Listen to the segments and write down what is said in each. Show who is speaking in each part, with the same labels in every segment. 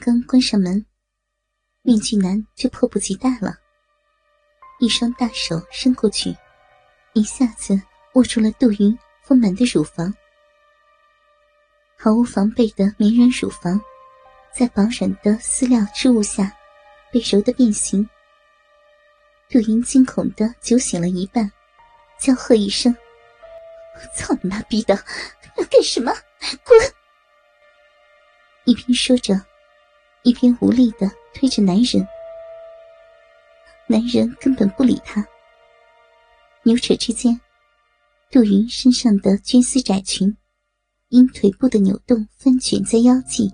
Speaker 1: 刚关上门，面具男就迫不及待了，一双大手伸过去，一下子握住了杜云丰满的乳房。毫无防备的绵软乳房，在薄软的饲料织物下，被揉得变形。杜云惊恐的酒醒了一半，娇喝一声：“操你妈逼的，要干什么？滚！”一边说着，一边无力的推着男人。男人根本不理他。扭扯之间，杜云身上的绢丝窄裙因腿部的扭动翻卷在腰际，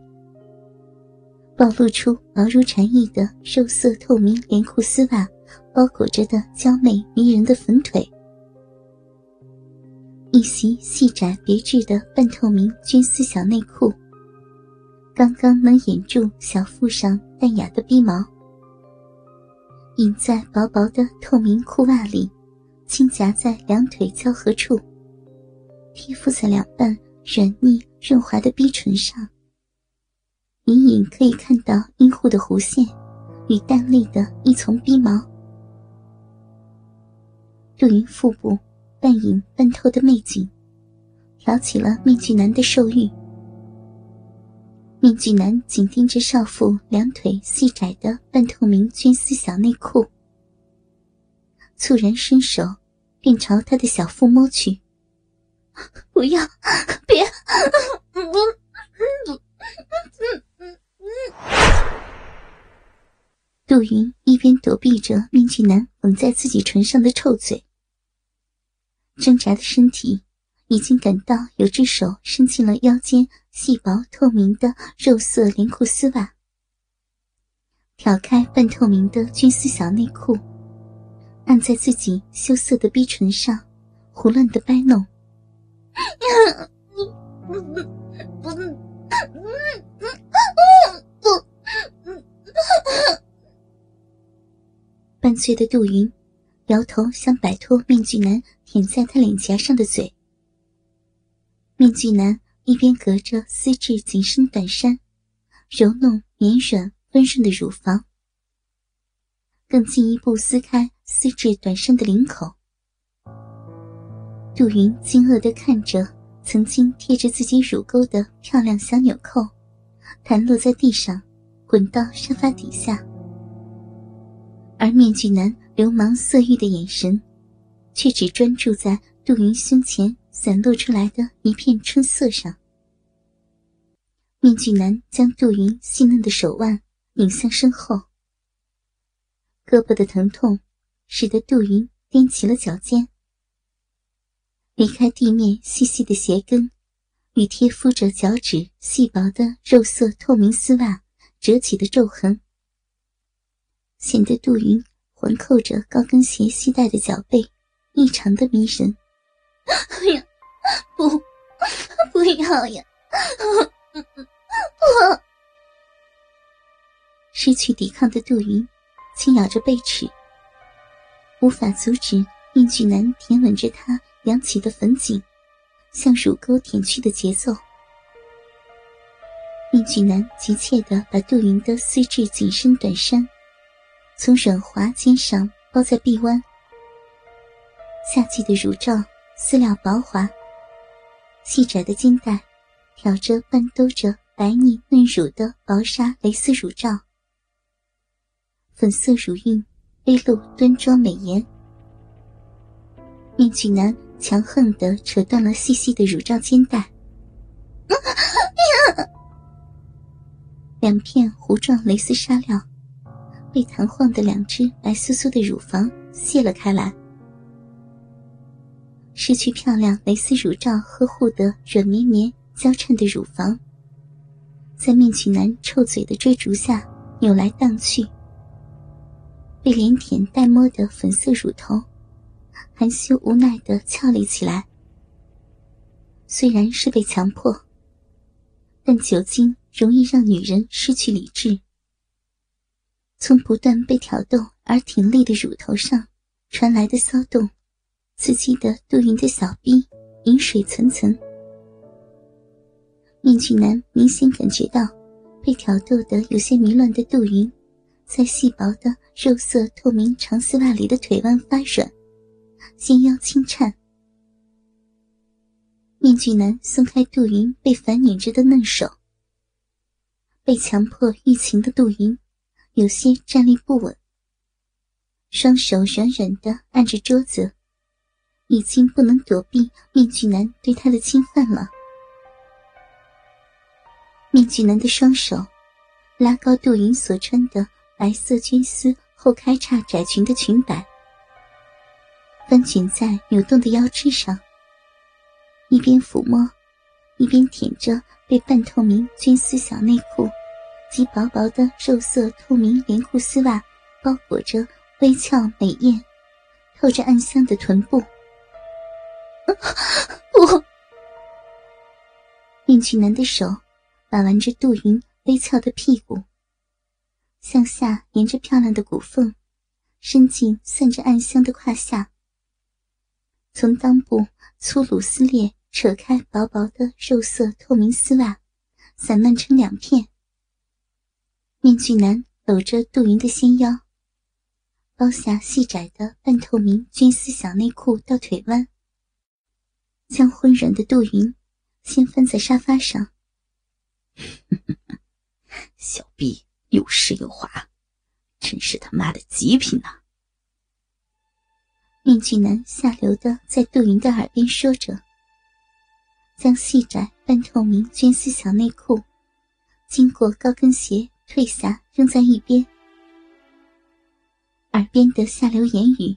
Speaker 1: 暴露出薄如蝉翼的肉色透明连裤丝袜。包裹着的娇媚迷人的粉腿，一袭细窄别致的半透明绢丝小内裤，刚刚能掩住小腹上淡雅的逼毛，隐在薄薄的透明裤袜里，轻夹在两腿交合处，贴附在两半软腻润滑的逼唇上，隐隐可以看到阴户的弧线与淡丽的一丛逼毛。杜云腹部半隐半透的媚颈，挑起了面具男的兽欲。面具男紧盯着少妇两腿细窄的半透明绢丝小内裤，猝然伸手便朝他的小腹摸去。不要，别！杜云一边躲避着面具男吻在自己唇上的臭嘴。挣扎的身体已经感到有只手伸进了腰间细薄透明的肉色连裤丝袜，挑开半透明的绢丝小内裤，按在自己羞涩的逼唇上，胡乱的掰弄。半醉的杜云摇头想摆脱面具男。舔在他脸颊上的嘴。面具男一边隔着丝质紧身短衫，揉弄绵软温润的乳房，更进一步撕开丝质短衫的领口。杜云惊愕地看着曾经贴着自己乳沟的漂亮小纽扣，弹落在地上，滚到沙发底下，而面具男流氓色欲的眼神。却只专注在杜云胸前散落出来的一片春色上。面具男将杜云细嫩的手腕拧向身后，胳膊的疼痛使得杜云踮起了脚尖，离开地面细细的鞋跟与贴敷着脚趾细薄的肉色透明丝袜折起的皱痕，显得杜云环扣着高跟鞋系带的脚背。异常的迷人，哎呀，不，不要呀！不，失去抵抗的杜云轻咬着背齿，无法阻止面具男舔吻着她扬起的粉颈，向乳沟舔去的节奏。面具男急切地把杜云的丝质紧身短衫从软滑肩上包在臂弯。夏季的乳罩丝料薄滑，细窄的肩带挑着半兜着白腻嫩乳的薄纱蕾丝乳罩，粉色乳晕微露端庄美颜。面具男强横地扯断了细细的乳罩肩带，两片糊状蕾丝纱料被弹晃的两只白酥酥的乳房卸了开来。失去漂亮蕾丝乳罩呵护的软绵绵、娇颤的乳房，在面具男臭嘴的追逐下扭来荡去。被连舔带摸的粉色乳头，含羞无奈的翘立起来。虽然是被强迫，但酒精容易让女人失去理智。从不断被挑逗而挺立的乳头上传来的骚动。刺激的杜云的小臂饮水层层，面具男明显感觉到被挑逗得有些迷乱的杜云，在细薄的肉色透明长丝袜里的腿弯发软，纤腰轻颤。面具男松开杜云被反拧着的嫩手，被强迫欲擒的杜云有些站立不稳，双手软软的按着桌子，已经不能躲避面具男对她的侵犯了。面具男的双手拉高杜云所穿的白色绢丝后开叉窄裙的裙摆，翻卷在扭动的腰肢上。一边抚摸，一边舔着被半透明绢丝小内裤及薄薄的肉色透明连裤丝袜包裹着微翘美艳、透着暗香的臀部。不，面具男的手把玩着杜云微翘的屁股，向下沿着漂亮的骨缝伸进散着暗香的胯下，从裆部粗鲁撕裂。扯开薄薄的肉色透明丝袜，散漫成两片。面具男搂着杜云的纤腰，包下细窄的半透明绢丝小内裤到腿弯，将昏软的杜云掀翻在沙发上。
Speaker 2: 小臂又湿又滑，真是他妈的极品呐！
Speaker 1: 面具男下流的在杜云的耳边说着。将细窄半透明绢丝小内裤，经过高跟鞋退下，扔在一边。耳边的下流言语，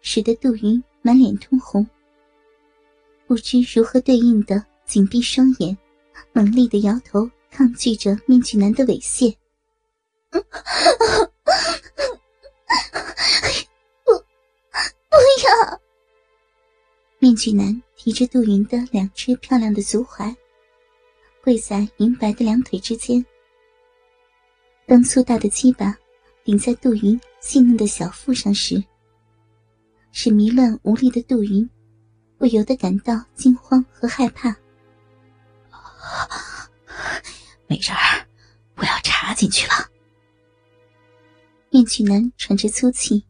Speaker 1: 使得杜云满脸通红，不知如何对应的紧闭双眼，猛力的摇头抗拒着面具男的猥亵。不，不要！面具男。提着杜云的两只漂亮的足踝，跪在银白的两腿之间。当粗大的鸡巴顶在杜云细嫩的小腹上时，使迷乱无力的杜云不由得感到惊慌和害怕。
Speaker 2: 没人儿，我要插进去了。
Speaker 1: 面具男喘着粗气，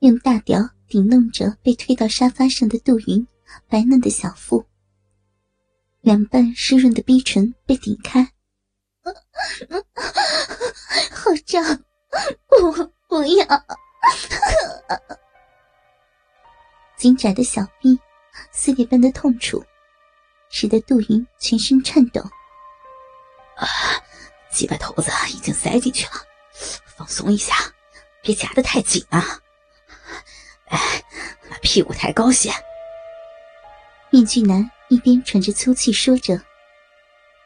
Speaker 1: 用大屌顶弄着被推到沙发上的杜云。白嫩的小腹，两半湿润的逼唇被顶开，好胀！不，不要！紧窄的小臂，撕裂般的痛楚，使得杜云全身颤抖。
Speaker 2: 啊，鸡巴头子已经塞进去了，放松一下，别夹得太紧啊！哎，把屁股抬高些。
Speaker 1: 面具男一边喘着粗气说着，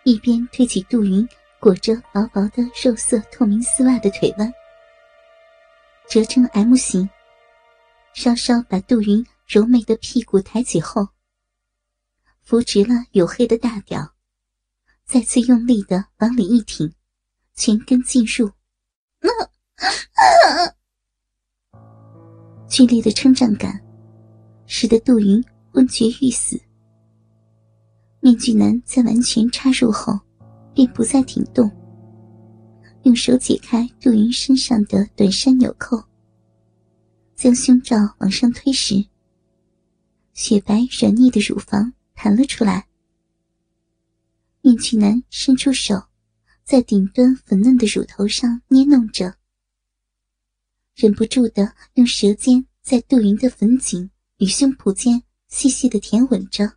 Speaker 1: 一边推起杜云裹着薄薄的肉色透明丝袜的腿弯，折成 M 型，稍稍把杜云柔美的屁股抬起后，扶直了黝黑的大屌，再次用力的往里一挺，全根进入，剧烈的撑胀感，使得杜云。昏厥欲死。面具男在完全插入后，便不再挺动，用手解开杜云身上的短衫纽扣，将胸罩往上推时，雪白软腻的乳房弹了出来。面具男伸出手，在顶端粉嫩的乳头上捏弄着，忍不住的用舌尖在杜云的粉颈与胸脯间。细细的舔吻着。